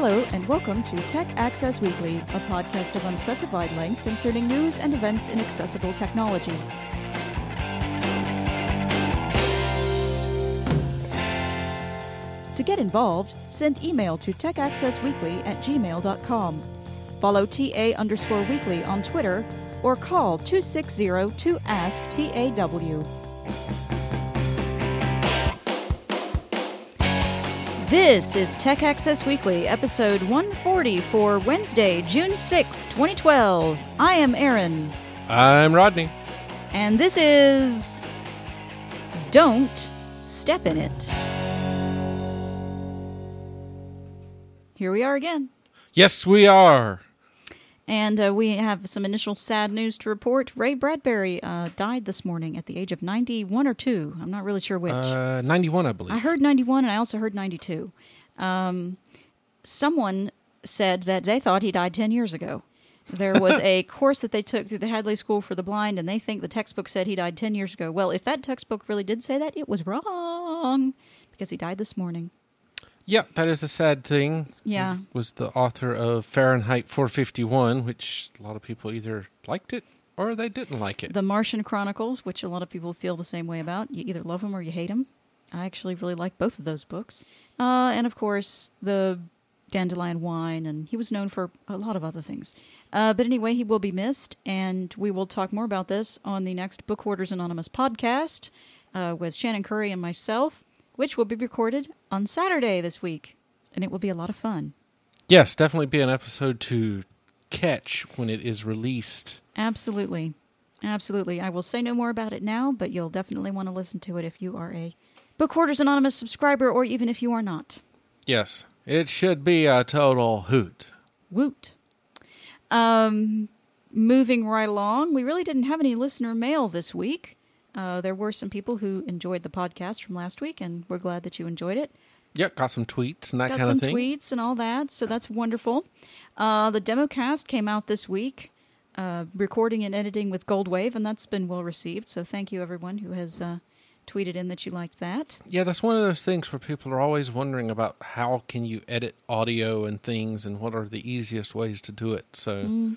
Hello, and welcome to Tech Access Weekly, a podcast of unspecified length concerning news and events in accessible technology. To get involved, send email to techaccessweekly at gmail.com. Follow TA underscore weekly on Twitter or call 260 to ask TAW. This is Tech Access Weekly, episode 140 for Wednesday, June 6, 2012. I am Aaron, I'm Rodney. and this is Don't Step in It. Here we are again. Yes, we are. And uh, we have some initial sad news to report. Ray Bradbury uh, died this morning at the age of 91 or 2. I'm not really sure which. Uh, 91, I believe. I heard 91 and I also heard 92. Um, someone said that they thought he died 10 years ago. There was a course that they took through the Hadley School for the Blind, and they think the textbook said he died 10 years ago. Well, if that textbook really did say that, it was wrong because he died this morning. Yeah, that is a sad thing. Yeah. Was the author of Fahrenheit 451, which a lot of people either liked it or they didn't like it. The Martian Chronicles, which a lot of people feel the same way about. You either love them or you hate them. I actually really like both of those books. Uh, and of course, the Dandelion Wine, and he was known for a lot of other things. Uh, but anyway, he will be missed, and we will talk more about this on the next Book Hoarders Anonymous podcast uh, with Shannon Curry and myself, which will be recorded on Saturday this week. And it will be a lot of fun. yes, definitely be an episode to catch when it is released. Absolutely. Absolutely. I will say no more about it now, but you'll definitely want to listen to it if you are a Book Hoarders Anonymous subscriber or even if you are not. Yes, it should be a total hoot. Woot. Um, moving right along, we really didn't have any listener mail this week. Uh, there were some people who enjoyed the podcast from last week, and we're glad that you enjoyed it. Yep, got some tweets and that Got kind of thing. Got some tweets and all that, so that's wonderful. Uh, the demo cast came out this week, uh, recording and editing with Goldwave, and that's been well received. So thank you everyone who has uh, tweeted in that you liked that. Yeah, that's one of those things where people are always wondering about how can you edit audio and things and what are the easiest ways to do it. So Mm.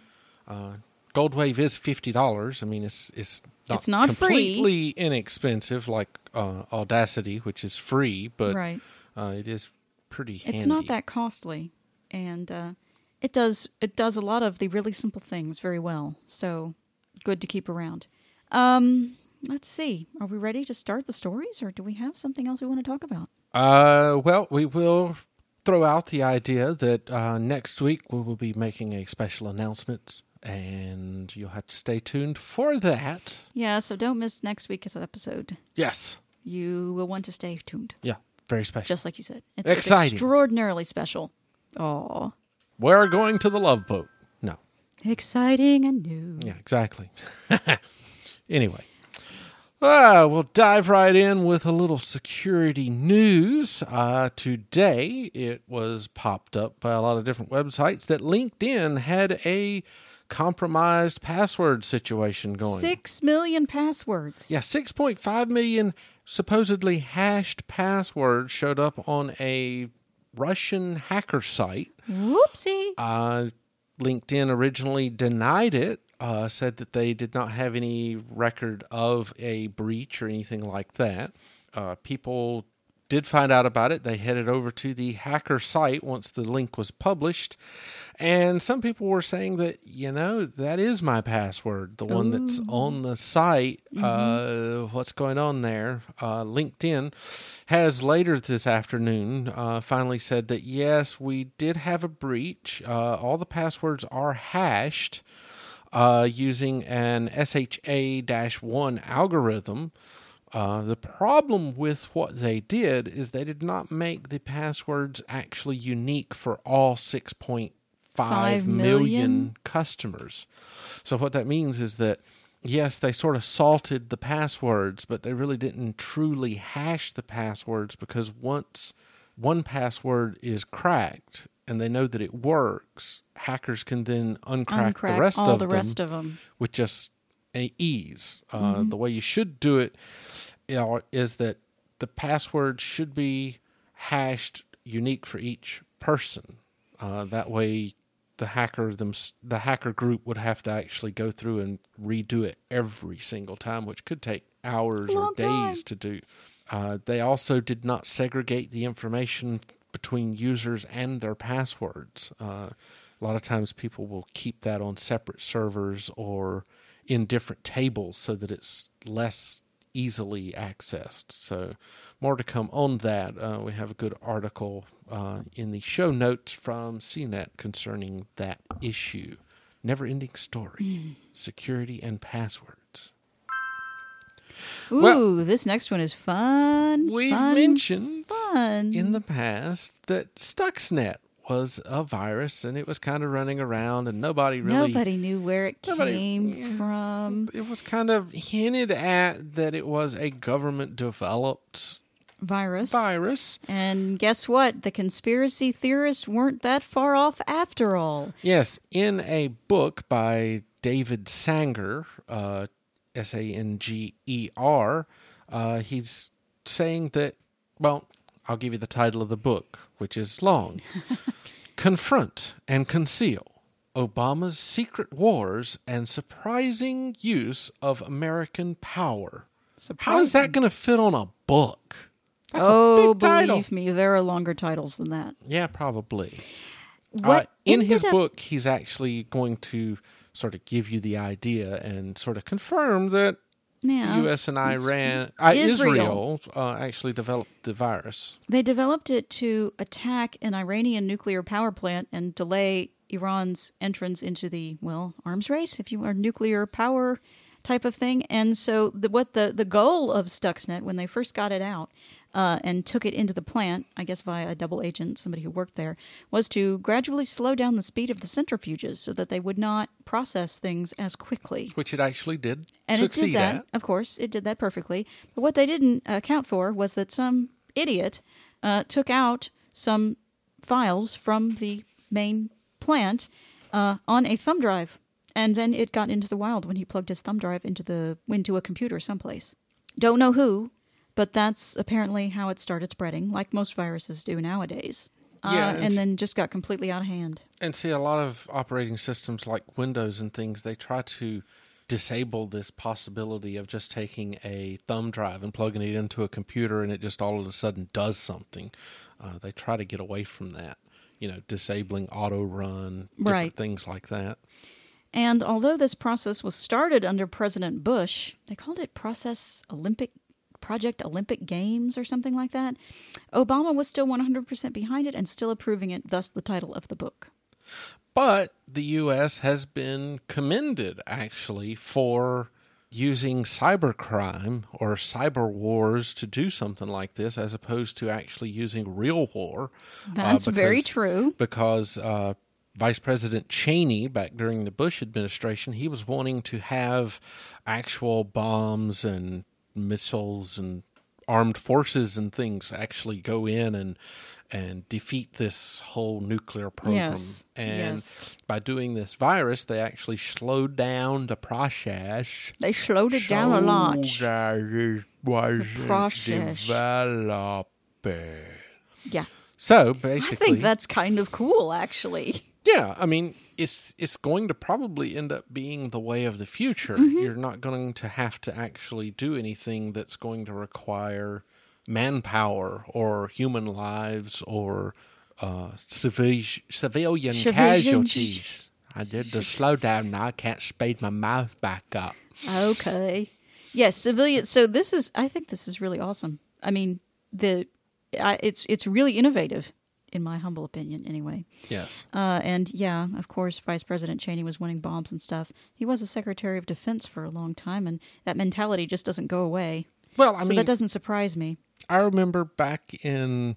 Goldwave is fifty dollars. I mean, it's it's not, It's not free. completely inexpensive like uh, Audacity, which is free, but right. uh, it is pretty handy. It's not that costly, and uh, it does it does a lot of the really simple things very well. So good to keep around. Um, let's see. Are we ready to start the stories, or do we have something else we want to talk about? Uh, well, we will throw out the idea that uh, next week we will be making a special announcement, and you'll have to stay tuned for that. Yeah. So don't miss next week's episode. Yes. You will want to stay tuned. Yeah, very special. just like you said. It's, Exciting. extraordinarily special. Oh, We're going to the love boat. No. exciting and new. Yeah, exactly. anyway. Uh, we'll dive right in with a little security news. Uh, today, it was popped up by a lot of different websites that LinkedIn had a compromised password situation going. Six million passwords. Yeah, 6.5 million supposedly hashed passwords showed up on a Russian hacker site. Whoopsie. Uh, LinkedIn originally denied it, uh, said that they did not have any record of a breach or anything like that. Uh, people did find out about it. They headed over to the hacker site once the link was published. And some people were saying that, you know, that is my password, the one that's on the site. Uh, what's going on there? Uh, LinkedIn has later this afternoon uh, finally said that, yes, we did have a breach. Uh, all the passwords are hashed uh, using an SHA 1 algorithm. Uh, the problem with what they did is they did not make the passwords actually unique for all 6.5 Five million million? customers. So, what that means is that, yes, they sort of salted the passwords, but they really didn't truly hash the passwords because once one password is cracked and they know that it works, hackers can then uncrack, Uncrack the rest all of the them rest of them. with just ease. Uh, The way you should do it you know, is that the password should be hashed unique for each person. Uh, that way, the hacker them the hacker group would have to actually go through and redo it every single time, which could take hours or days time. to do. Uh, they also did not segregate the information between users and their passwords. Uh, a lot of times, people will keep that on separate servers or in different tables so that it's less easily accessed. So, more to come on that. Uh, we have a good article uh, in the show notes from CNET concerning that issue. Never ending story security and passwords. Ooh, Well- this next one is fun. We've fun, mentioned fun. in the past that Stuxnet was a virus and it was kind of running around and nobody really Nobody knew where it Nobody- came from. it was kind of hinted at that it was a government developed Virus. virus. And guess what? The conspiracy theorists weren't that far off after all. Yes, in a book by David Sanger, uh, S A N G E R, uh, he's saying that, well, I'll give you the title of the book, which is long Confront and Conceal Obama's Secret Wars and Surprising Use of American Power. How is that going to fit on a book? That's oh, a big title. believe me, there are longer titles than that. Yeah, probably. What uh, in his up- book, he's actually going to sort of give you the idea and sort of confirm that Yeah, the U.S. and Iran, uh, Israel. Israel, uh, actually developed the virus. They developed it to attack an Iranian nuclear power plant and delay Iran's entrance into the well arms race, if you are nuclear power type of thing. And so, the, what the the goal of Stuxnet when they first got it out uh, and took it into the plant, I guess via a double agent, somebody who worked there, was to gradually slow down the speed of the centrifuges so that they would not process things as quickly. Which it actually did And it did that, at. of course, it did that perfectly. But what they didn't account for was that some idiot uh, took out some files from the main plant uh, on a thumb drive, and then it got into the wild when he plugged his thumb drive into the into a computer someplace. Don't know who, but that's apparently how it started spreading, like most viruses do nowadays. Uh, Yeah, and it's- then just got completely out of hand. And see, a lot of operating systems like Windows and things, they try to disable this possibility of just taking a thumb drive and plugging it into a computer and it just all of a sudden does something. Uh, they try to get away from that, you know, disabling auto run, different Right. things like that. And although this process was started under President Bush, they called it Process Olympic Project Olympic Games or something like that. Obama was still 100% behind it and still approving it, thus the title of the book. But the U.S. has been commended actually for using cybercrime or cyber wars to do something like this, as opposed to actually using real war. uh, That's very true. Because uh, Vice President Cheney, back during the Bush administration, he was wanting to have actual bombs and missiles and armed forces and things actually go in and and defeat this whole nuclear program. Yes, And yes. by doing this virus, they actually slowed down the process. They slowed it down a lot. That it was process. developing. Yeah. So basically, I think that's kind of cool, actually. Yeah, I mean, it's it's going to probably end up being the way of the future. Mm-hmm. You're not going to have to actually do anything that's going to require manpower or human lives or uh, civil, civilian casualties. I did the slowdown now. I can't speed my mouth back up. Okay. Yes, civilian. So this is. I think this is really awesome. I mean, the, I, it's it's really innovative, in my humble opinion, anyway. Yes. Uh, and yeah, of course, Vice President Cheney was winning bombs and stuff. He was a Secretary of Defense for a long time, and that mentality just doesn't go away. Well, I so mean, that doesn't surprise me. I remember back in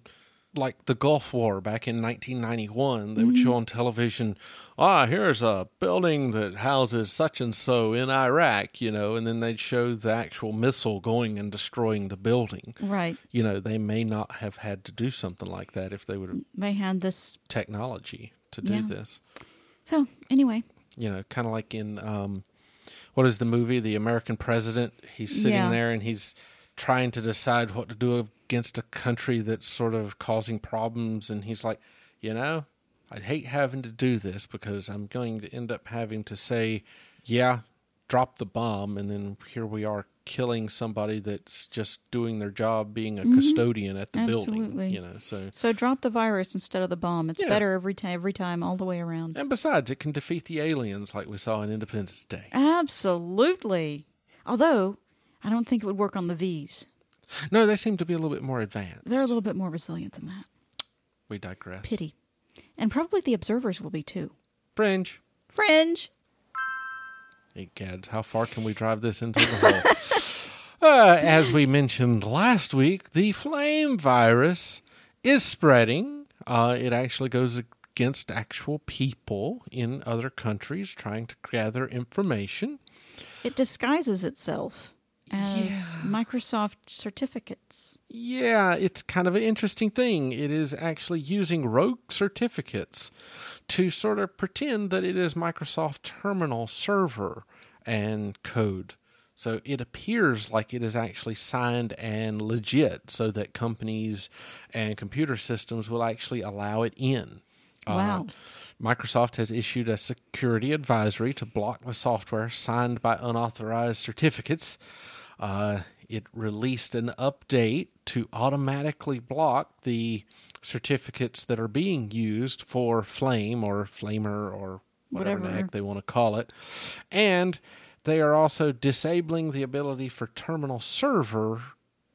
like the Gulf War back in 1991, they Mm-hmm. would show on television, ah, here's a building that houses such and so in Iraq, you know, and then they'd show the actual missile going and destroying the building. Right. You know, they may not have had to do something like that if they would have They had this. technology to do Yeah. this. So anyway, You know, kind of like in um, what is the movie? The American President. He's sitting Yeah. there and he's trying to decide what to do against a country that's sort of causing problems, and he's like, you know, I hate having to do this because I'm going to end up having to say, yeah, drop the bomb. And then here we are killing somebody that's just doing their job being a custodian at the building. Mm-hmm. Absolutely. You know, so. So drop the virus instead of the bomb. It's Yeah. better every time, every time, all the way around. And besides, it can defeat the aliens like we saw in Independence Day. Absolutely. Although, I don't think it would work on the V's. No, they seem to be a little bit more advanced. They're a little bit more resilient than that. we digress. Pity. And probably the observers will be too. Fringe. Fringe. Hey, Gads, how far can we drive this into the hole? uh, as we mentioned last week, the flame virus is spreading. Uh, it actually goes against actual people in other countries trying to gather information. It disguises itself as Yeah. Microsoft certificates. Yeah, it's kind of an interesting thing. It is actually using rogue certificates to sort of pretend that it is Microsoft Terminal server and code. So it appears like it is actually signed and legit so that companies and computer systems will actually allow it in. Uh, wow. Microsoft has issued a security advisory to block the software signed by unauthorized certificates. Uh, it released an update to automatically block the certificates that are being used for Flame or Flamer or whatever, the heck they want to call it. And they are also disabling the ability for terminal server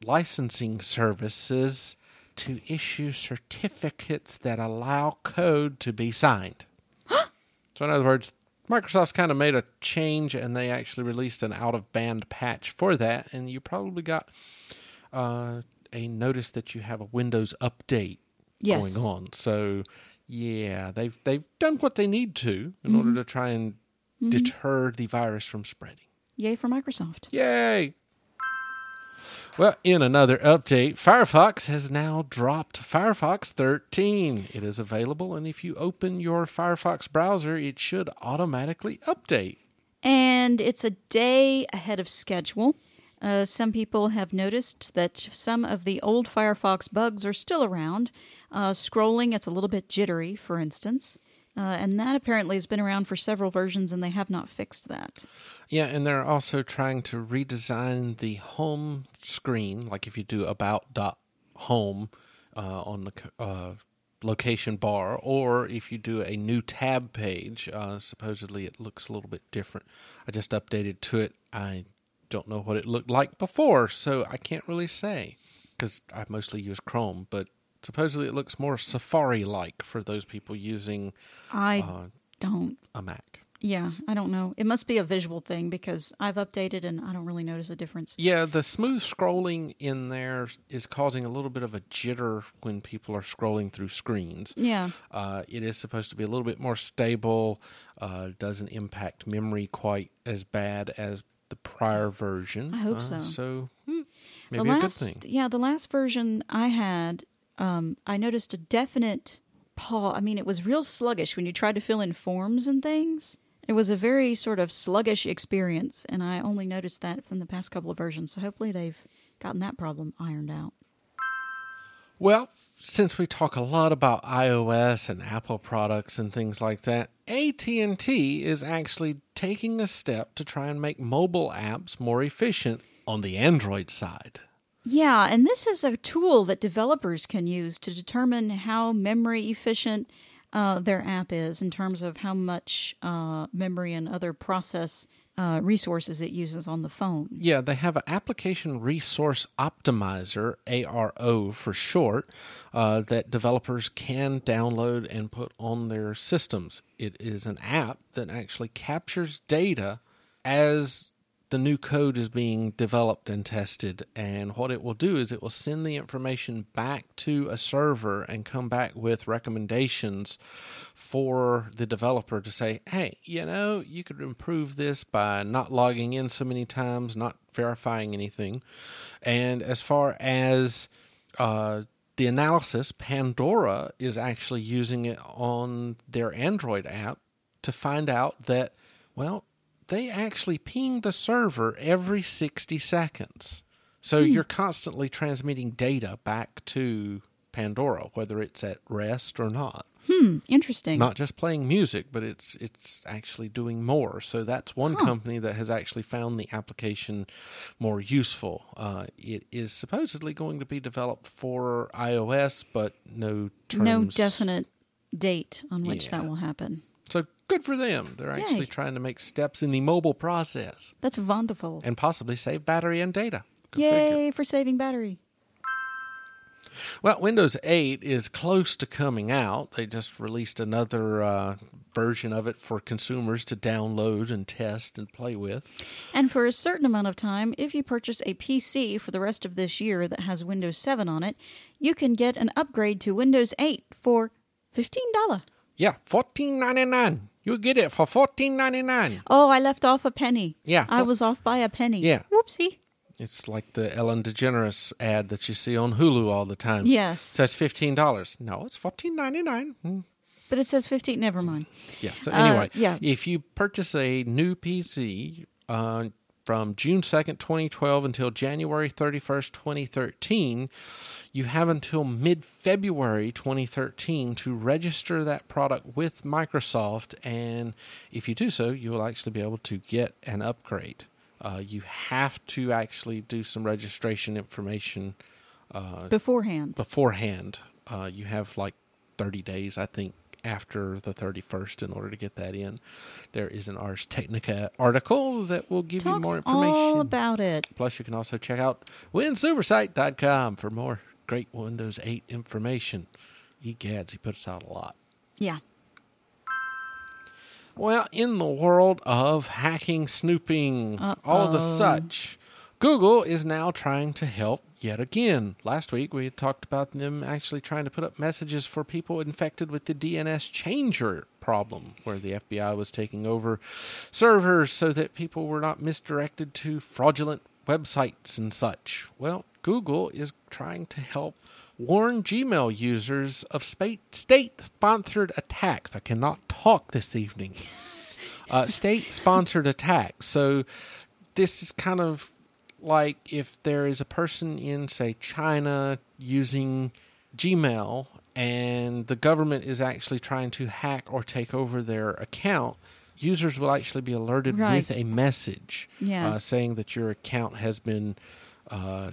licensing services to issue certificates that allow code to be signed. so, in other words, Microsoft's kind of made a change and they actually released an out of band patch for that. And you probably got uh, a notice that you have a Windows update Yes. going on. So, yeah, they've they've done what they need to in order to try and deter the virus from spreading. Yay for Microsoft. Yay! Well, in another update, Firefox has now dropped Firefox 13. It is available, and if you open your Firefox browser, it should automatically update. And it's a day ahead of schedule. Uh, some people have noticed that some of the old Firefox bugs are still around. Uh, scrolling, it's a little bit jittery, for instance. Uh, and that apparently has been around for several versions, and they have not fixed that. Yeah, and they're also trying to redesign the home screen, like if you do about about.home uh, on the uh, location bar, or if you do a new tab page, uh, supposedly it looks a little bit different. I just updated to it. I don't know what it looked like before, so I can't really say because I mostly use Chrome, but supposedly it looks more Safari like for those people using I uh, don't. a Mac. Yeah, I don't know. It must be a visual thing because I've updated and I don't really notice a difference. Yeah, the smooth scrolling in there is causing a little bit of a jitter when people are scrolling through screens. Yeah. Uh, it is supposed to be a little bit more stable, uh, doesn't impact memory quite as bad as the prior version. I hope Uh, so. So, hmm, the maybe a good thing. Yeah, the last version I had, um, I noticed a definite pause. I mean, it was real sluggish when you tried to fill in forms and things. It was a very sort of sluggish experience, and I only noticed that in the past couple of versions. So hopefully they've gotten that problem ironed out. Well, since we talk a lot about iOS and Apple products and things like that, AT&T is actually taking a step to try and make mobile apps more efficient on the Android side. Yeah, and this is a tool that developers can use to determine how memory efficient uh, their app is in terms of how much uh, memory and other process uh, resources it uses on the phone. Yeah, they have an application resource optimizer, ARO for short, uh, that developers can download and put on their systems. It is an app that actually captures data as the new code is being developed and tested. And what it will do is it will send the information back to a server and come back with recommendations for the developer to say, hey, you know, you could improve this by not logging in so many times, not verifying anything. And as far as uh, the analysis, Pandora is actually using it on their Android app to find out that, well, they actually ping the server every 60 seconds. So you're constantly transmitting data back to Pandora, whether it's at rest or not. Hmm, interesting. Not just playing music, but it's it's actually doing more. So that's one Huh. company that has actually found the application more useful. Uh, it is supposedly going to be developed for iOS, but no terms. no definite date on which Yeah. that will happen. So good for them. They're actually trying to make steps in the mobile process That's wonderful. and possibly save battery and data. Go figure. Yay for saving battery. Well, Windows 8 is close to coming out. They just released another uh, version of it for consumers to download and test and play with. And for a certain amount of time, if you purchase a PC for the rest of this year that has Windows 7 on it, you can get an upgrade to Windows 8 for $15. Yeah, fourteen ninety nine. You get it for fourteen ninety nine. Oh, I left off a penny. Yeah, I was off by a penny. Yeah. Whoopsie. It's like the Ellen DeGeneres ad that you see on Hulu all the time. Yes. It Yes. says fifteen dollars. No, it's fourteen ninety nine. But it says 15. Never mind. Yeah. So Uh, anyway, yeah. if you purchase a new PC uh, from June second, twenty twelve, until January thirty first, twenty thirteen, you have until mid February twenty thirteen to register that product with Microsoft, and if you do so, you will actually be able to get an upgrade. Uh, you have to actually do some registration information Beforehand. beforehand. Uh, you have like 30 days, I think, after the 31st in order to get that in. There is an Ars Technica article that will give you more information. all about it. Plus, you can also check out winsupersite.com for more great Windows 8 information. Egads, he puts out a lot. Yeah. Well, in the world of hacking, snooping, all of the such, Google is now trying to help yet again. Last week we talked about them actually trying to put up messages for people infected with the DNS changer problem, where the FBI was taking over servers so that people were not misdirected to fraudulent websites and such. Well, Google is trying to help warn Gmail users of state sponsored attacks. I cannot talk this evening. Uh, state sponsored attacks. So this is kind of like if there is a person in, say, China using Gmail and the government is actually trying to hack or take over their account, users will actually be alerted Right. with a message Yeah. uh, saying that your account has been uh,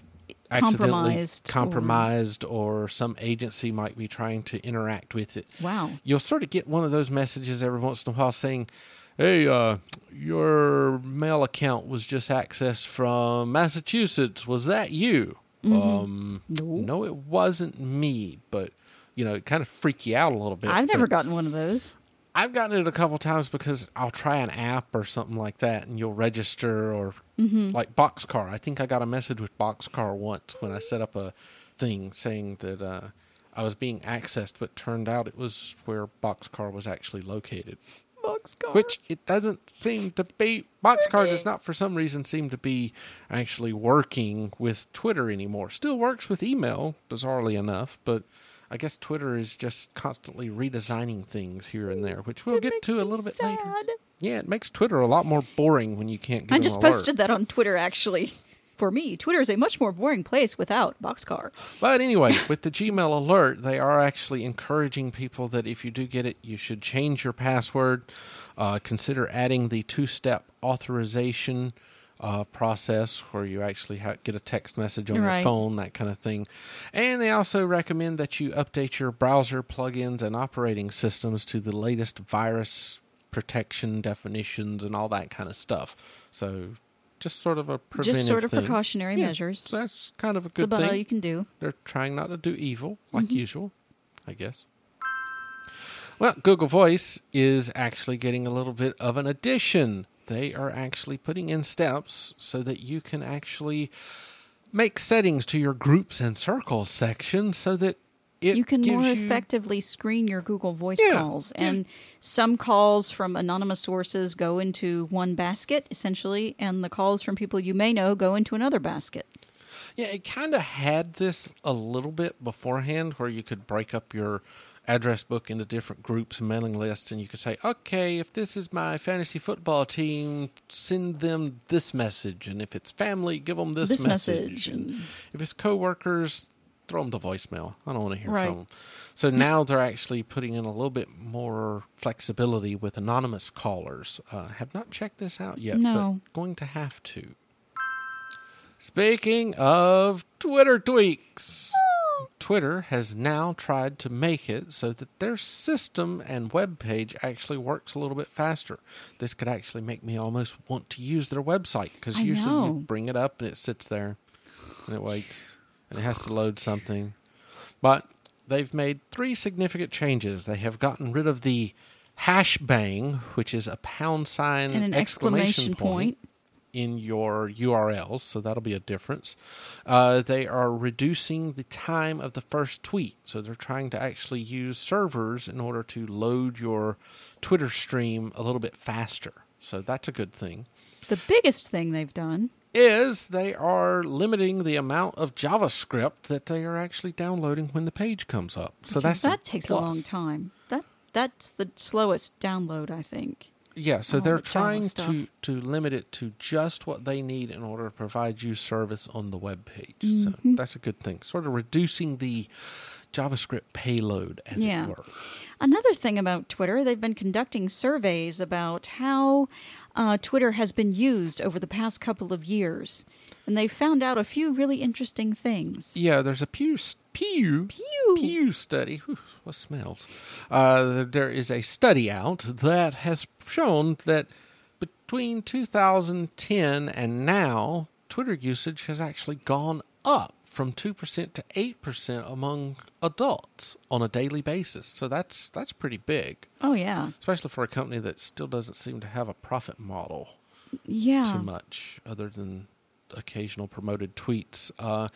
accidentally Compromised or- compromised or some agency might be trying to interact with it Wow. you'll sort of get one of those messages every once in a while saying, "Hey, uh, your mail account was just accessed from Massachusetts. Was that you?" Um, No. no, it wasn't me. But you know, it kind of freak you out a little bit. I've never gotten one of those. I've gotten it a couple times because I'll try an app or something like that, and you'll register or Mm-hmm. like Boxcar. I think I got a message with Boxcar once when I set up a thing saying that uh, I was being accessed, but turned out it was where Boxcar was actually located. Boxcar. Which it doesn't seem to be. Boxcar does not, for some reason, seem to be actually working with Twitter anymore. Still works with email, bizarrely enough, but I guess Twitter is just constantly redesigning things here and there, which we'll It get to a little bit later. Yeah, it makes Twitter a lot more boring when you can't get I an just alert. posted that on Twitter, actually. For me, Twitter is a much more boring place without Boxcar. But anyway, with the Gmail alert, they are actually encouraging people that if you do get it, you should change your password. Uh, consider adding the two-step authorization uh, process where you actually ha- get a text message on Right. your phone, that kind of thing. And they also recommend that you update your browser plugins and operating systems to the latest virus protection definitions and all that kind of stuff. So, just sort of a preventive Just sort of thing. precautionary Yeah, measures. So that's kind of a good about thing. all you can do. They're trying not to do evil, like Mm-hmm. usual, I guess. Well, Google Voice is actually getting a little bit of an addition. They are actually putting in steps so that you can actually make settings to your groups and circles section so that you can more you- effectively screen your Google Voice Yeah, calls. yeah. And some calls from anonymous sources go into one basket, essentially, and the calls from people you may know go into another basket. Yeah, it kind of had this a little bit beforehand where you could break up your address book into different groups and mailing lists, and you could say, okay, if this is my fantasy football team, send them this message. And if it's family, give them this, This message. message, And and- if it's coworkers, throw them to voicemail. I don't want to hear Right. from them. So now they're actually putting in a little bit more flexibility with anonymous callers. Uh, have not checked this out yet, No. but going to have to. Speaking of Twitter tweaks, Twitter has now tried to make it so that their system and web page actually works a little bit faster. This could actually make me almost want to use their website because usually know. you bring it up and it sits there and it waits and it has to load something. But they've made three significant changes. They have gotten rid of the hash bang, which is a pound sign And an exclamation, exclamation point. in your URLs, so that'll be a difference. Uh, they are reducing the time of the first tweet, so they're trying to actually use servers in order to load your Twitter stream a little bit faster. So that's a good thing. The biggest thing they've done. Is they are limiting the amount of JavaScript that they are actually downloading when the page comes up. So because that's that takes plus. a long time. That that's the slowest download, I think. Yeah, so all they're the trying to to limit it to just what they need in order to provide you service on the web page. So Mm-hmm. that's a good thing. Sort of reducing the JavaScript payload, as Yeah. it were. Another thing about Twitter, they've been conducting surveys about how uh, Twitter has been used over the past couple of years. And they found out a few really interesting things. Yeah, there's a Pew Pew Pew. Pew study. Whew, what smells? Uh, there is a study out that has shown that between 2010 and now, Twitter usage has actually gone up from two percent to eight percent among adults on a daily basis. So that's that's pretty big, Oh, yeah. especially for a company that still doesn't seem to have a profit model Yeah. too much other than occasional promoted tweets. Uh,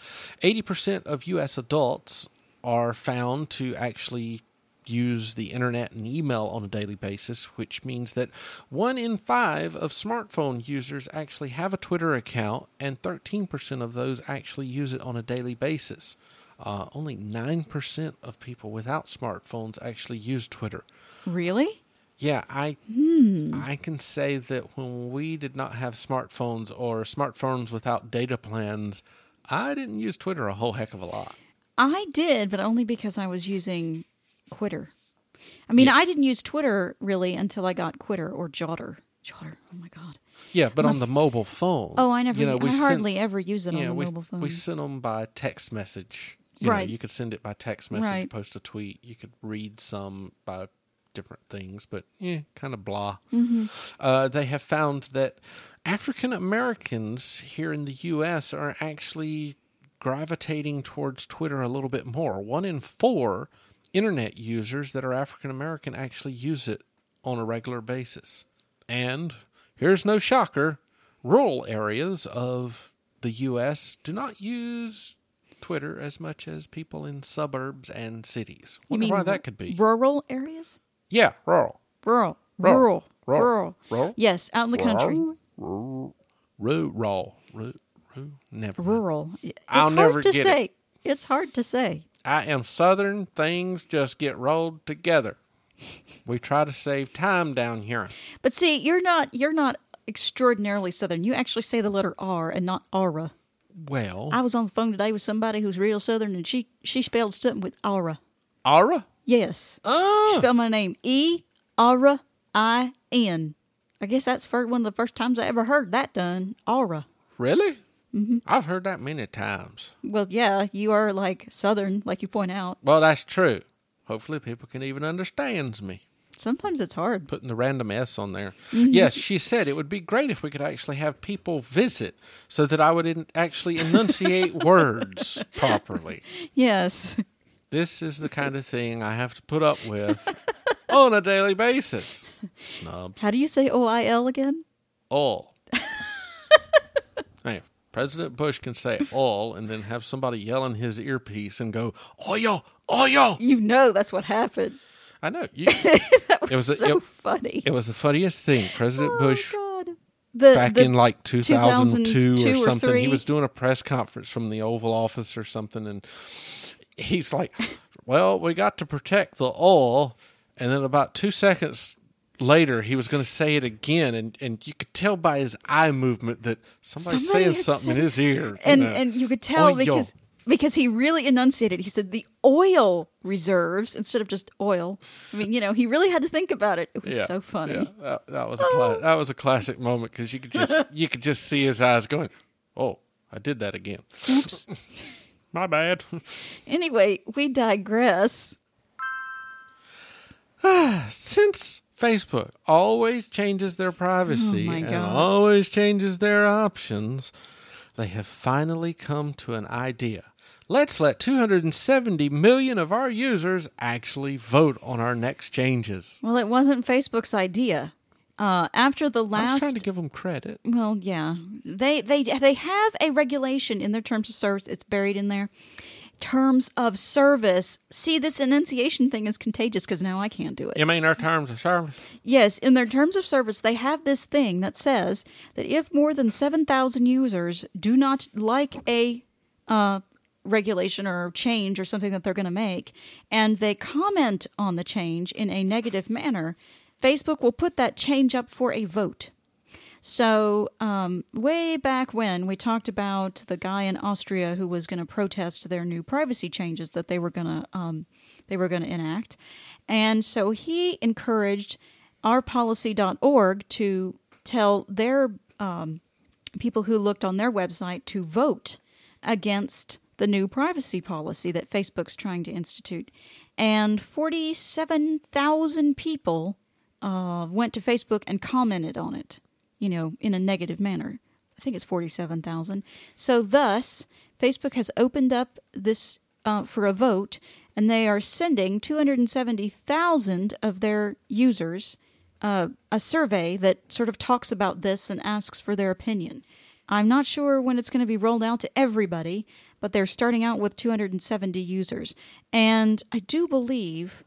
80% of U.S. adults are found to actually use the internet and email on a daily basis, which means that one in five of smartphone users actually have a Twitter account, and 13% of those actually use it on a daily basis. Uh, only 9% of people without smartphones actually use Twitter. Really? Yeah, I I can say that when we did not have smartphones or smartphones without data plans, I didn't use Twitter a whole heck of a lot. I did, but only because I was using Qwitter. I mean, Yeah. I didn't use Twitter really until I got Qwitter or Jotter. Jotter. Oh my god. Yeah, but on the mobile phone. Oh, I never. You know, we I sent- hardly ever use it yeah, on the we, mobile phone. we sent them by text message. You know, Right. you could send it by text message, Right. post a tweet. You could read some by different things, but yeah, kind of blah. Mm-hmm. Uh, they have found that African Americans here in the U.S. are actually gravitating towards Twitter a little bit more. One in four internet users that are African American actually use it on a regular basis. And here's no shocker rural areas of the U.S. do not use Twitter as much as people in suburbs and cities. you Wonder mean why that could be. rural areas? yeah, rural. Rural. Rural. Rural. Rural. Rural. Yes, out in the country. Rural. Rural. Rural. Rural. Never. Rural. It's I'll hard never to get it. say. It's hard to say. I am Southern. Things just get rolled together. We try to save time down here. But see, you're not you're not extraordinarily southern. You actually say the letter R and not aura. Well, I was on the phone today with somebody who's real southern and she she spelled something with aura. Aura. Yes. Oh. She Oh, spelled my name E Aura I N. I guess that's for one of the first times I ever heard that done. Aura. really? Mm-hmm. I've heard that many times. Well, yeah, you are like southern, like you point out. Well, that's true. Hopefully, people can even understand me. Sometimes it's hard. Putting the random S on there. Mm-hmm. Yes, she said it would be great if we could actually have people visit so that I would actually enunciate words properly. Yes. This is the kind of thing I have to put up with on a daily basis. Snubs. How do you say O I L again? All. hey, President Bush can say all and then have somebody yell in his earpiece and go, oh, oil, oil. Oh, you know that's what happened. I know. You, That was, It was a- so it- funny. it was the funniest thing. President oh, Bush God. The, back the- in like 2002, 2002 or or something. he was doing a press conference from the Oval Office or something, and he's like, "Well, we got to protect the oil," and then about two seconds later, he was going to say it again, and and you could tell by his eye movement that somebody's Somebody saying something in his ear, you and know. and you could tell Oil. because because he really enunciated. He said the oil reserves instead of just oil. I mean, you know, he really had to think about it. It was Yeah, so funny. Yeah, that, that was a oh. cla- that was a classic moment because you could just you could just see his eyes going, "Oh, I did that again. Oops. My bad." anyway, we digress. Since Facebook always changes their privacy Oh and always changes their options, they have finally come to an idea. Let's let 270 million of our users actually vote on our next changes. Well, it wasn't Facebook's idea. Uh, after the last, I was trying to give them credit. Well, yeah, they they they have a regulation in their terms of service. It's buried in there. Terms of service. See, this enunciation thing is contagious because now I can't do it. You mean their terms of service? Yes, in their terms of service, they have this thing that says that if more than seven thousand users do not like a uh, regulation or change or something that they're going to make, and they comment on the change in a negative manner, Facebook will put that change up for a vote. So, um, way back when we talked about the guy in Austria who was going to protest their new privacy changes that they were going to um, they were going to enact, and so he encouraged ourpolicy.org to tell their um, people who looked on their website to vote against the new privacy policy that Facebook's trying to institute, and forty-seven thousand people uh, went to Facebook and commented on it, you know, in a negative manner. I think it's 47,000. So, thus, Facebook has opened up this uh, for a vote, and they are sending 270,000 of their users uh, a survey that sort of talks about this and asks for their opinion. I'm not sure when it's going to be rolled out to everybody, but they're starting out with 270 users. And I do believe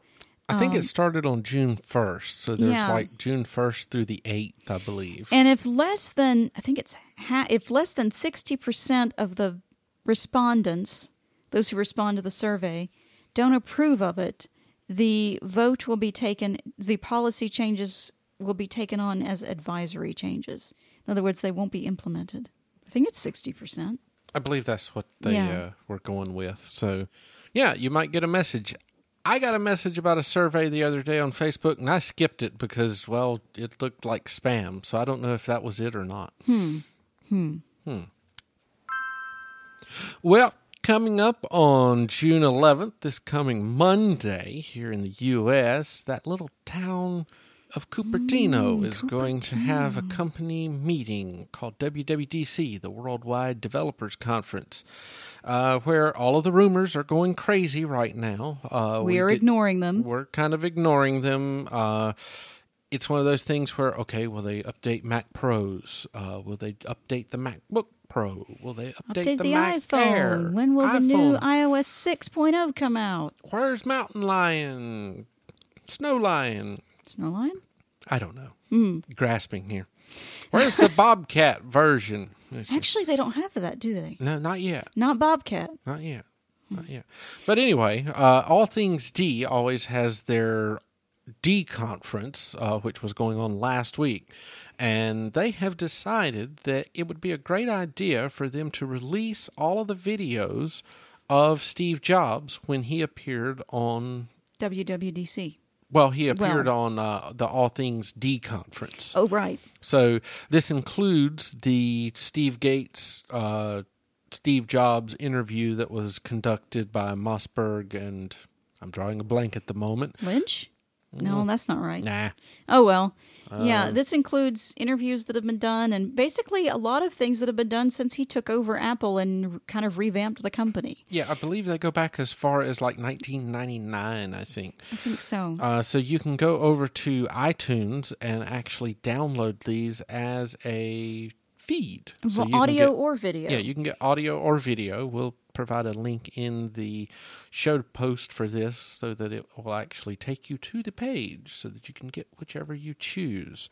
I think it started on June 1st. So there's Um, Yeah. like June 1st through the 8th, I believe. And if less than, I think it's ha- if less than sixty percent of the respondents, those who respond to the survey, don't approve of it, the vote will be taken. The policy changes will be taken on as advisory changes. In other words, they won't be implemented. I think it's sixty percent. I believe that's what they Yeah. uh, were going with. So, yeah, you might get a message. I got a message about a survey the other day on Facebook, and I skipped it because, well, it looked like spam. So I don't know if that was it or not. Hmm. Hmm. Hmm. Well, coming up on June 11th, this coming Monday here in the U.S., that little town of Cupertino is going to have a company meeting called WWDC, the Worldwide Developers Conference, uh, where all of the rumors are going crazy right now. Uh, We are did- ignoring them. we're kind of ignoring them. Uh, it's one of those things where, okay, will they update Mac Pros? Uh, will they update the MacBook Pro? Will they update, Update the, the, Mac iPhone. Air? When will the new iPhone? iOS 6.0 come out? Where's Mountain Lion? Snow Lion? Snow Lion? I don't know. Hmm. Grasping here. Where's the Bobcat version? Actually, they don't have that, do they? No, not yet. Not Bobcat. Not yet. Not yet. But anyway, uh, All Things D always has their D conference, uh, which was going on last week. And they have decided that it would be a great idea for them to release all of the videos of Steve Jobs when he appeared on. WWDC. Well, he appeared Well- on uh, the All Things D conference. Oh, right. So this includes the Steve Gates, uh, Steve Jobs interview that was conducted by Mossberg and I'm drawing a blank at the moment. Lynch? No, that's not right. Nah. Oh, well. Yeah, this includes interviews that have been done and basically a lot of things that have been done since he took over Apple and kind of revamped the company. Yeah, I believe they go back as far as like 1999, I think. I think so. Uh, so you can go over to iTunes and actually download these as a feed. So Well, audio get- or video. Yeah, you can get audio or video. We'll provide a link in the show post for this so that it will actually take you to the page so that you can get whichever you choose.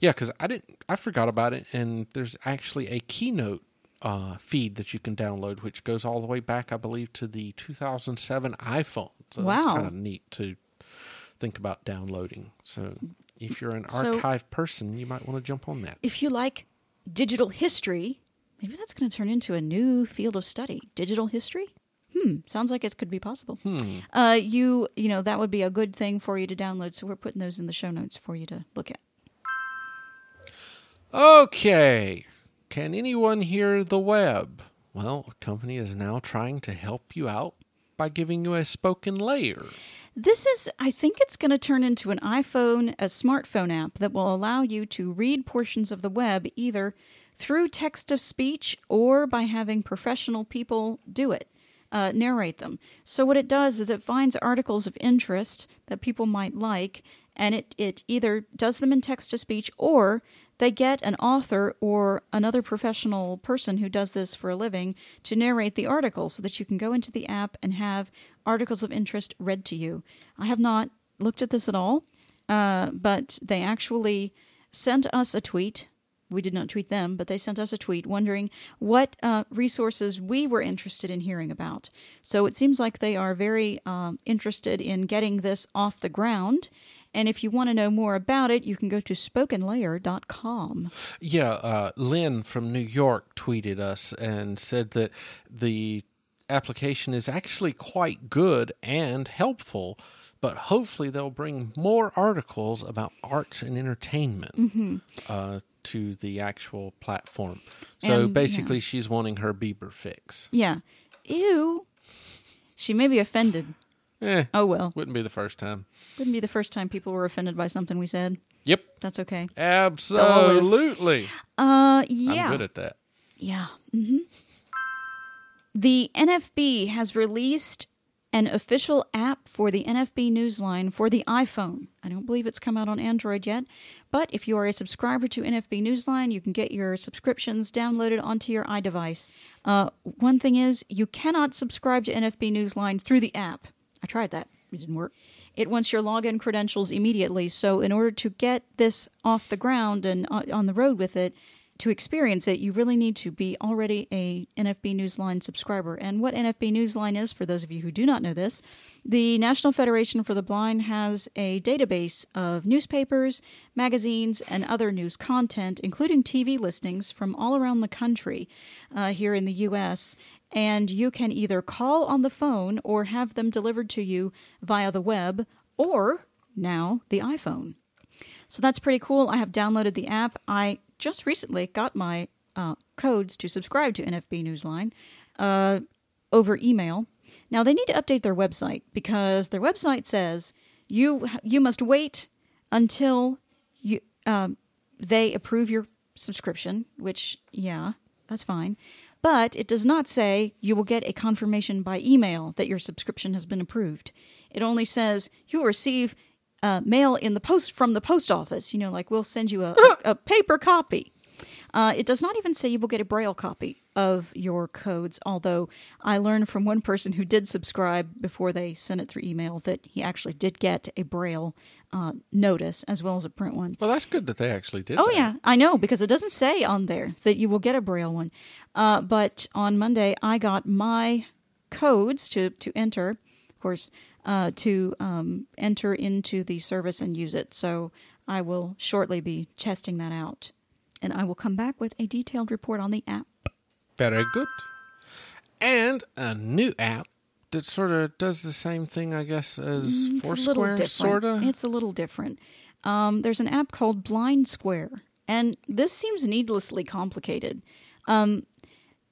Yeah, because I didn't, I forgot about it, and there's actually a keynote uh, feed that you can download, which goes all the way back, I believe, to the 2007 iPhone. So that's Wow. kind of neat to think about downloading. So if you're an So- archive person, you might want to jump on that. if you like digital history, maybe that's going to turn into a new field of study. Digital history? Hmm, sounds like it could be possible. Hmm. Uh, you, you know, that would be a good thing for you to download. So we're putting those in the show notes for you to look at. Okay. Can anyone hear the web? Well, a company is now trying to help you out by giving you a spoken layer. This is, I think it's going to turn into an iPhone, a smartphone app that will allow you to read portions of the web either through text to speech or by having professional people do it, uh, narrate them. So, what it does is it finds articles of interest that people might like and it, it either does them in text to speech or they get an author or another professional person who does this for a living to narrate the article so that you can go into the app and have articles of interest read to you. I have not looked at this at all, uh, but they actually sent us a tweet. We did not tweet them, but they sent us a tweet wondering what uh, resources we were interested in hearing about. So it seems like they are very um, interested in getting this off the ground. And if you want to know more about it, you can go to spokenlayer.com. Yeah, uh, Lynn from New York tweeted us and said that the application is actually quite good and helpful, but hopefully they'll bring more articles about arts and entertainment uh, to the actual platform. So And, basically, she's wanting her Bieber fix. Yeah. Ew. She may be offended. Eh, Oh well. wouldn't be the first time. Wouldn't be the first time people were offended by something we said. Yep, That's okay. absolutely. Uh yeah. I'm good at that. Yeah. Mm-hmm. The NFB has released an official app for the NFB Newsline for the iPhone. I don't believe it's come out on Android yet, but if you are a subscriber to NFB Newsline, you can get your subscriptions downloaded onto your iDevice. Uh, one thing is, you cannot subscribe to NFB Newsline through the app. I tried that, it didn't work. It wants your login credentials immediately, so in order to get this off the ground and on on the road with it, to experience it, you really need to be already a NFB Newsline subscriber. And what NFB Newsline is, for those of you who do not know this, the National Federation for the Blind has a database of newspapers, magazines, and other news content, including TV listings from all around the country uh, here in the U.S. And you can either call on the phone or have them delivered to you via the web or now the iPhone. So that's pretty cool. I have downloaded the app. I just recently got my uh, codes to subscribe to NFB Newsline uh, over email. Now they need to update their website because their website says you you must wait until you um, they approve your subscription. Which yeah, that's fine. But it does not say you will get a confirmation by email that your subscription has been approved. It only says you will receive uh, mail in the post from the post office. You know, like we'll send you a, a, a paper copy. Uh, it does not even say you will get a braille copy of your codes. Although I learned from one person who did subscribe before they sent it through email that he actually did get a braille uh, notice as well as a print one. Well, that's good that they actually did. Oh that. yeah, I know because it doesn't say on there that you will get a braille one. Uh, but on Monday, I got my codes to to enter, of course, uh, to um, enter into the service and use it. So I will shortly be testing that out, and I will come back with a detailed report on the app. Very good. And a new app that sort of does the same thing, I guess, as Mm, It's Foursquare, sort of. It's a little different. Um, there's an app called Blind Square, and this seems needlessly complicated. Um,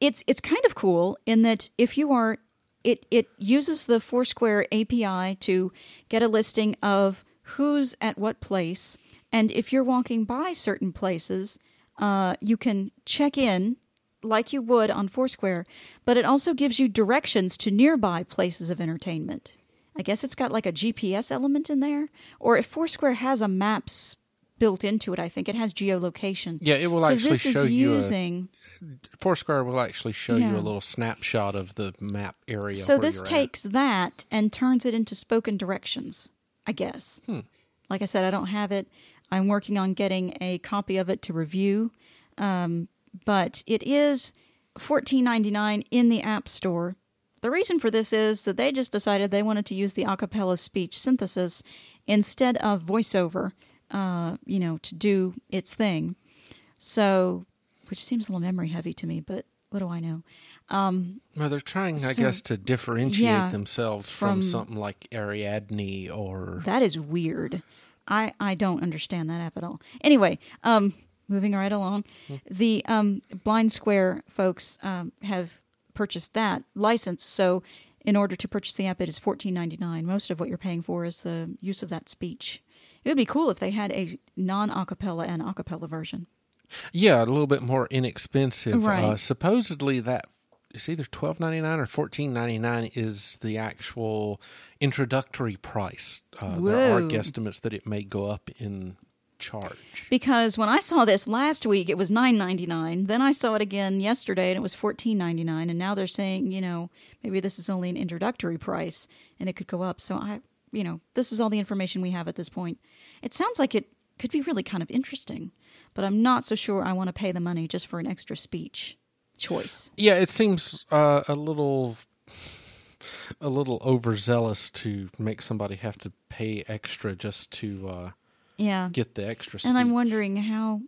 it's it's kind of cool in that if you are, it it uses the Foursquare API to get a listing of who's at what place, and if you're walking by certain places, uh, you can check in like you would on Foursquare, but it also gives you directions to nearby places of entertainment. I guess it's got like a GPS element in there, or if Foursquare has a maps built into it, I think it has geolocation. Yeah, it will so actually this show is you a- using. Foursquare will actually show you a little snapshot of the map area. So this you're at. takes that and turns it into spoken directions. I guess. Hmm. Like I said, I don't have it. I'm working on getting a copy of it to review, um, but it is $14.99 in the App Store. The reason for this is that they just decided they wanted to use the Acapela speech synthesis instead of voiceover, uh, you know, to do its thing. So, which seems a little memory heavy to me, but what do I know? Well, they're trying, I guess, to differentiate yeah, themselves from, from- something like Ariadne or. That is weird. I I don't understand that app at all. Anyway, um, moving right along, the um, Blind Square folks um, have purchased that license. So, in order to purchase the app, it is fourteen ninety nine. Most of what you're paying for is the use of that speech. It would be cool if they had a non Acapela and Acapela version. Yeah, a little bit more inexpensive. Right. Uh, supposedly, that it's either twelve ninety nine or fourteen ninety nine is the actual introductory price. Uh, there are guesstimates that it may go up in charge. Because when I saw this last week, it was nine ninety nine. Then I saw it again yesterday, and it was fourteen ninety nine. And now they're saying, you know, maybe this is only an introductory price, and it could go up. So I, you know, this is all the information we have at this point. It sounds like it could be really kind of interesting, but I'm not so sure I want to pay the money just for an extra speech choice. Yeah, it seems uh, a little a little overzealous to make somebody have to pay extra just to uh, Yeah, get the extra. and I'm wondering how.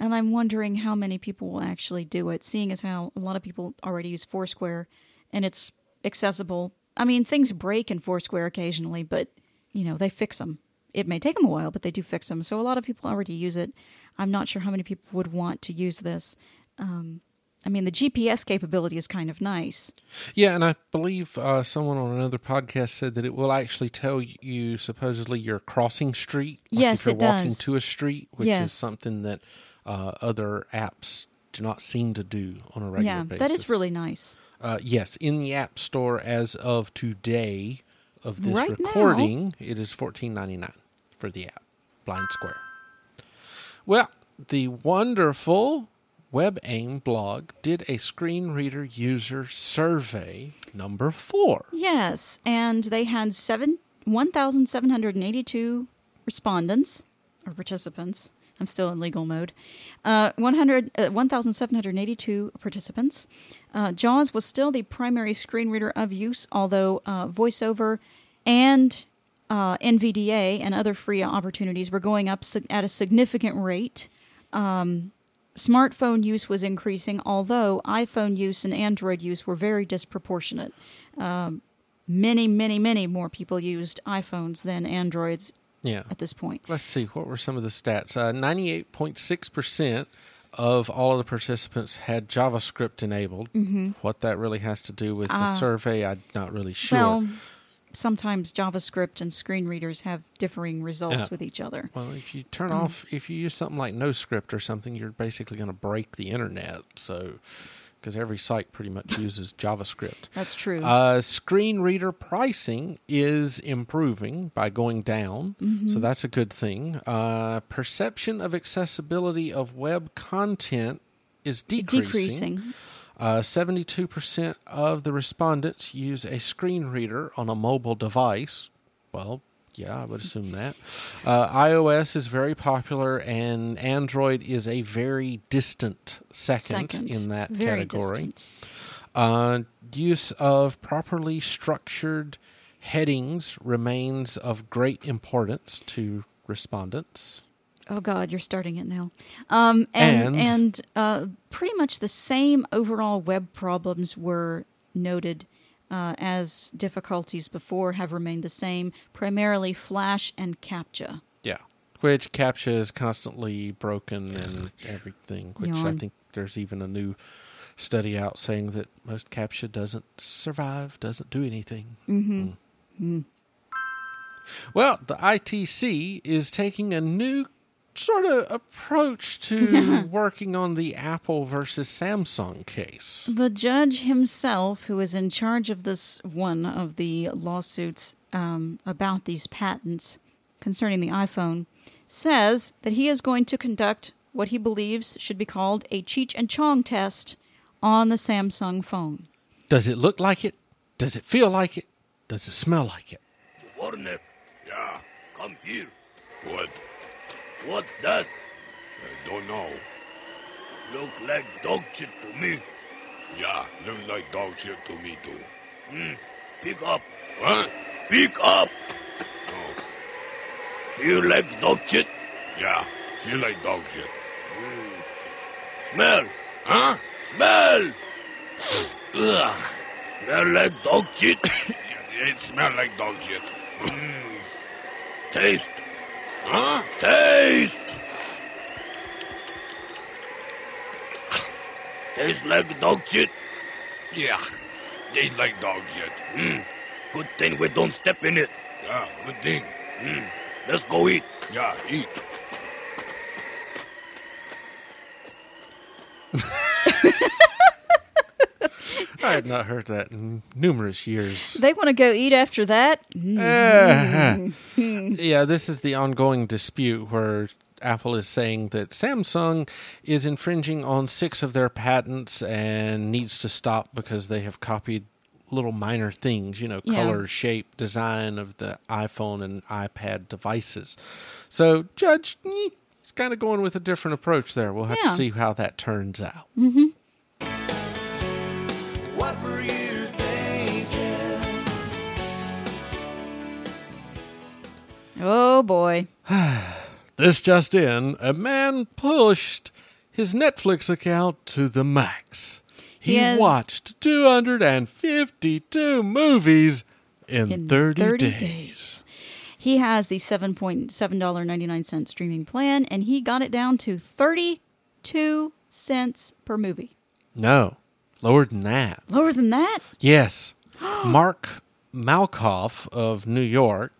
And I'm wondering how many people will actually do it, seeing as how a lot of people already use Foursquare and it's accessible. I mean, things break in Foursquare occasionally, but, you know, they fix them. It may take them a while, but they do fix them. So a lot of people already use it. I'm not sure how many people would want to use this. Um, I mean, the GPS capability is kind of nice. Yeah, and I believe uh, someone on another podcast said that it will actually tell you supposedly you're crossing street. Like Yes, if you're it walking does. to a street, which Yes. is something that uh, other apps do not seem to do on a regular yeah, basis. that is really nice. Uh, yes, in the App Store as of today of this Right now? recording, it is fourteen ninety nine for the app Blind Square. Well, the wonderful WebAIM blog did a screen reader user survey number four. Yes, and they had seven one thousand seven hundred and eighty-two respondents or participants. I'm still in legal mode. Uh, 100, uh, 1,782 participants. Uh, JAWS was still the primary screen reader of use, although uh, VoiceOver and uh, NVDA and other free opportunities were going up at a significant rate. Um, smartphone use was increasing, although iPhone use and Android use were very disproportionate. Um, many, many, many more people used iPhones than Androids Yeah. at this point. Let's see, what were some of the stats? Uh, 98.6% of all of the participants had JavaScript enabled. Mm-hmm. What that really has to do with the Ah. survey, I'm not really sure. Well, sometimes JavaScript and screen readers have differing results Yeah. with each other. Well, if you turn Um, off, if you use something like NoScript or something, you're basically going to break the internet. So, because every site pretty much uses JavaScript. That's true. Uh, screen reader pricing is improving by going down, Mm-hmm. so that's a good thing. Uh, perception of accessibility of web content is decreasing. Decreasing. Uh, 72% of the respondents use a screen reader on a mobile device. Well, yeah, I would assume that. Uh, iOS is very popular, and Android is a very distant second, Second. in that Very category. Uh, use of properly structured headings remains of great importance to respondents. Oh God, you're starting it now. Um, and And- and, uh, pretty much the same overall web problems were noted uh, as difficulties before have remained the same. Primarily Flash and CAPTCHA. Yeah. Which CAPTCHA is constantly broken and everything, which I think there's even a new study out saying that most CAPTCHA doesn't survive, doesn't do anything. Mm-hmm. Well, the ITC is taking a new sort of approach to working on the Apple versus Samsung case. The judge himself, who is in charge of this one of the lawsuits um, about these patents concerning the iPhone, says that he is going to conduct what he believes should be called a Cheech and Chong test on the Samsung phone. Does it look like it? Does it feel like it? Does it smell like it? Warner, Yeah, come here. what? What that? I don't know. Look like dog shit to me. Yeah, look like dog shit to me too. Hmm. Pick up. What? Pick up. Oh, Feel like dog shit. yeah, feel like dog shit. Smell. Huh? Smell! Ugh. Smell like dog shit. It smell like dog shit. Taste. Huh? Taste! Taste like dog shit. Yeah. They like dog shit. Hmm. Good thing we don't step in it. Yeah, good thing. Hmm. Let's go eat. Yeah, eat. I had not heard that in numerous years. They want to go eat after that? Eh. yeah, this is the ongoing dispute where Apple is saying that Samsung is infringing on six of their patents and needs to stop because they have copied little minor things, you know, Yeah. color, shape, design of the iPhone and iPad devices. So, Judge, eh, he's kind of going with a different approach there. We'll have Yeah. to see how that turns out. What Oh boy. This just in, a man pushed his Netflix account to the max. He He has- watched 252 movies in, In 30, 30 days. days. He has the $7.7.99 streaming plan, and he got it down to 32 cents per movie. No, lower than that. Lower than that? Yes. Mark Malkoff of New York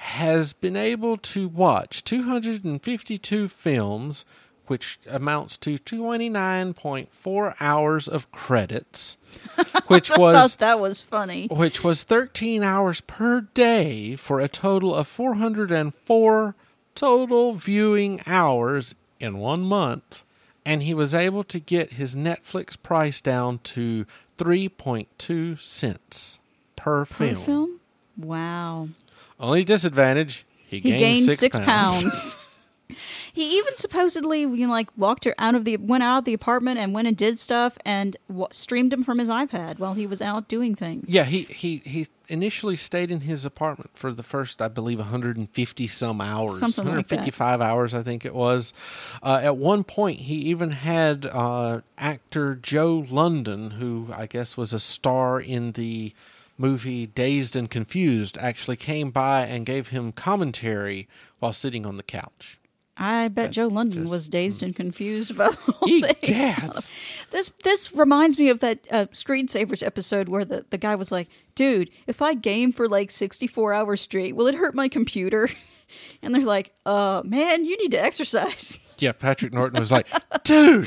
has been able to watch 252 films, which amounts to 29.4 hours of credits, which was that was funny. which was 13 hours per day for a total of 404 total viewing hours in one month. And he was able to get his Netflix price down to 3.2 cents per, Per film. film? Wow. Only disadvantage, he, He gained, gained six, six pounds. pounds. He even supposedly, you know, like walked her out of the, went out of the apartment and went and did stuff and w- streamed him from his iPad while he was out doing things. yeah, he, he, he initially stayed in his apartment for the first, I believe, 150 some hours. Something like that. 155 hours, I think it was. Uh, at one point, he even had uh, actor Joe London, who I guess was a star in the movie Dazed and Confused, actually came by and gave him commentary while sitting on the couch. I bet Joe London just- was dazed and confused about the whole thing. Egads. This this reminds me of that uh, Screensavers episode where the, the guy was like, "Dude, if I game for like sixty four hours straight, will it hurt my computer?" And they're like, "Uh, man, you need to exercise." Yeah, Patrick Norton was like, dude,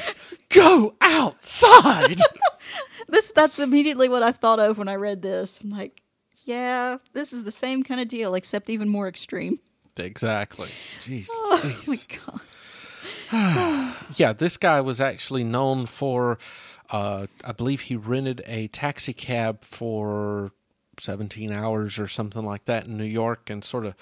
go outside. This that's immediately what I thought of when I read this. I'm like, "Yeah, this is the same kind of deal, except even more extreme." exactly. Jeez. Oh my god! Yeah, this guy was actually known for, uh, I believe he rented a taxi cab for 17 hours or something like that in New York and sort of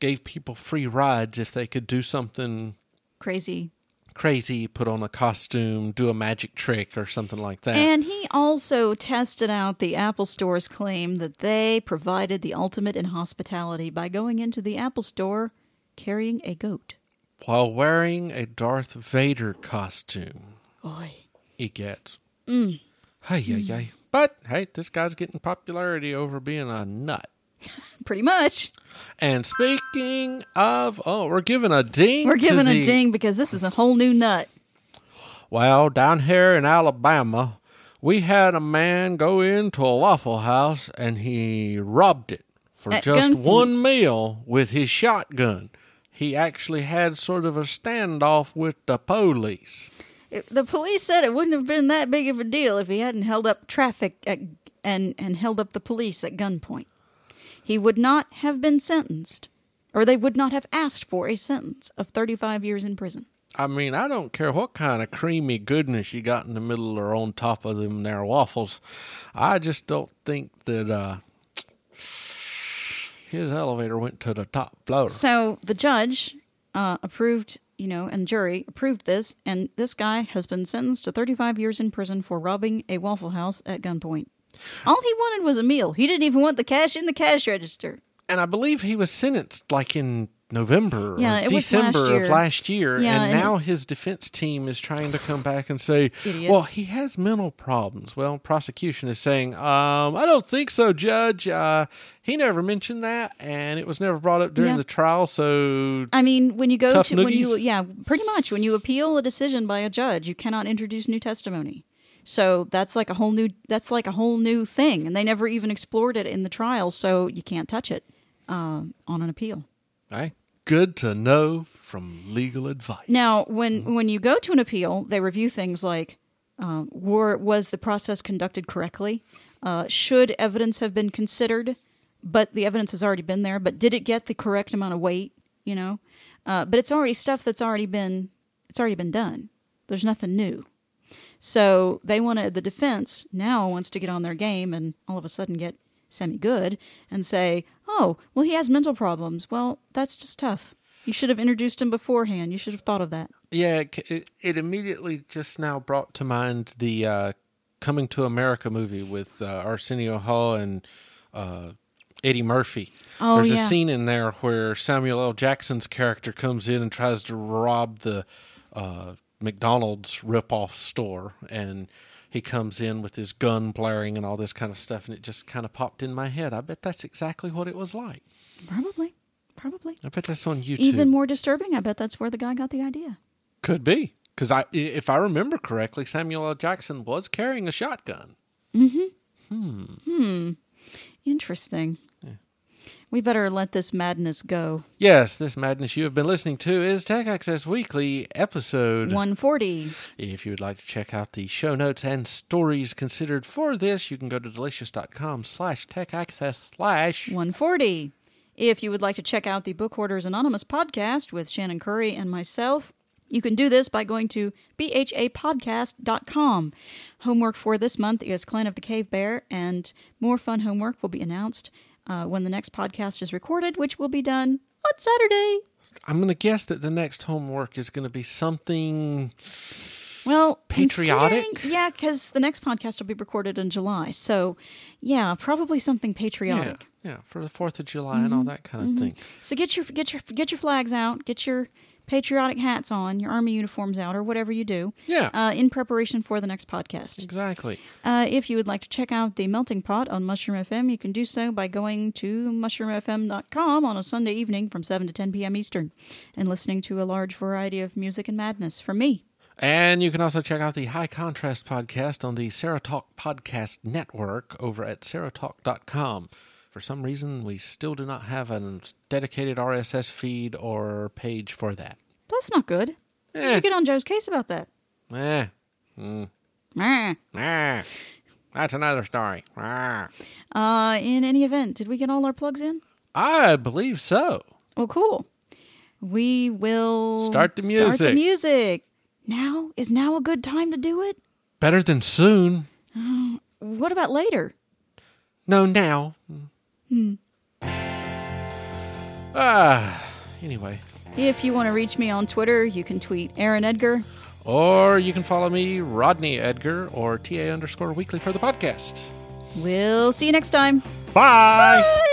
gave people free rides if they could do something Crazy. Crazy, put on a costume, do a magic trick or something like that. And he also tested out the Apple Store's claim that they provided the ultimate in hospitality by going into the Apple Store carrying a goat. while wearing a Darth Vader costume. Oy. he gets. Mm. Hey, yeah, yeah. But hey, this guy's getting popularity over being a nut. Pretty much. And speaking of, oh, we're giving a ding. We're giving the- a ding because this is a whole new nut. Well, down here in Alabama, we had a man go into a Waffle House and he robbed it for At just gunpoint. one meal with his shotgun. He actually had sort of a standoff with the police. It- the police said it wouldn't have been that big of a deal if he hadn't held up traffic at, and, and held up the police at gunpoint. He would not have been sentenced, or they would not have asked for a sentence of 35 years in prison. I mean, I don't care what kind of creamy goodness you got in the middle or on top of them there waffles. I just don't think that uh, his elevator went to the top floor. So the judge uh, approved, you know, and jury approved this, and this guy has been sentenced to 35 years in prison for robbing a Waffle House at gunpoint. All he wanted was a meal. He didn't even want the cash in the cash register. And I believe he was sentenced like in November Yeah, or it last December year. of last year, Yeah, and and- now his defense team is trying to come back and say, Idiots. "Well, he has mental problems." Well, prosecution is saying, um, "I don't think so, Judge. Uh, he never mentioned that, and it was never brought up during Yeah. the trial." So, I mean, when you go to when you yeah, pretty much when you appeal a decision by a judge, you cannot introduce new testimony. So that's like a whole new that's like a whole new thing, and they never even explored it in the trial, so you can't touch it uh, on an appeal. Hey, good to know from legal advice. Now, when when you go to an appeal, they review things like uh, were was the process conducted correctly? Uh, should evidence have been considered? But the evidence has already been there. But did it get the correct amount of weight? You know, uh, but it's already stuff that's already been it's already been done. There's nothing new. So they wanted the defense now wants to get on their game and all of a sudden get semi good and say, "Oh, well, he has mental problems." Well, that's just tough. You should have introduced him beforehand. You should have thought of that. Yeah, it, it, immediately just now brought to mind the uh, Coming to America movie with uh, Arsenio Hall and uh, Eddie Murphy. Oh, There's a scene in there where Samuel L. Jackson's character comes in and tries to rob the uh, McDonald's ripoff store, and he comes in with his gun blaring and all this kind of stuff, and it just kind of popped in my head. I bet that's exactly what it was like. Probably. Probably. I bet that's on YouTube. Even more disturbing, I bet that's where the guy got the idea. Could be because I, if I remember correctly, Samuel L. Jackson was carrying a shotgun. Mm hmm. Hmm. Interesting. We better let this madness go. Yes, this madness you have been listening to is Tech Access Weekly episode. 140. If you would like to check out the show notes and stories considered for this, you can go to delicious.com slash tech access slash 140. If you would like to check out the Book Hoarders Anonymous podcast with Shannon Curry and myself, you can do this by going to bhapodcast.com. Homework for this month is Clan of the Cave Bear, and more fun homework will be announced uh, when the next podcast is recorded, which will be done on Saturday. I'm going to guess that the next homework is going to be something. Well, Patriotic? Yeah, because the next podcast will be recorded in July. So, yeah, probably something patriotic. yeah, for the 4th of July and all that kind of thing. So get your get your get your flags out, get your patriotic hats on, your army uniforms out, or whatever you do. Yeah. Uh, in preparation for the next podcast. Exactly. Uh, if you would like to check out the Melting Pot on Mushroom FM, you can do so by going to mushroomfm.com on a Sunday evening from 7 to 10 p.m. Eastern and listening to a large variety of music and madness from me. And you can also check out the High Contrast podcast on the SeroTalk Podcast Network over at serotalk.com. For some reason, we still do not have a dedicated RSS feed or page for that. That's not good. You Eh, should get on Joe's case about that. eh, Ah. eh. That's another story. Ah. Uh, in any event, did we get all our plugs in? I believe so. Well, cool. We will Start the music. Start the music. Now is now a good time to do it. Better than soon. What about later? No, now. Ah, anyway. If you want to reach me on Twitter, you can tweet Aaron Edgar. Or you can follow me, Rodney Edgar, or TA underscore weekly for the podcast. We'll see you next time. Bye.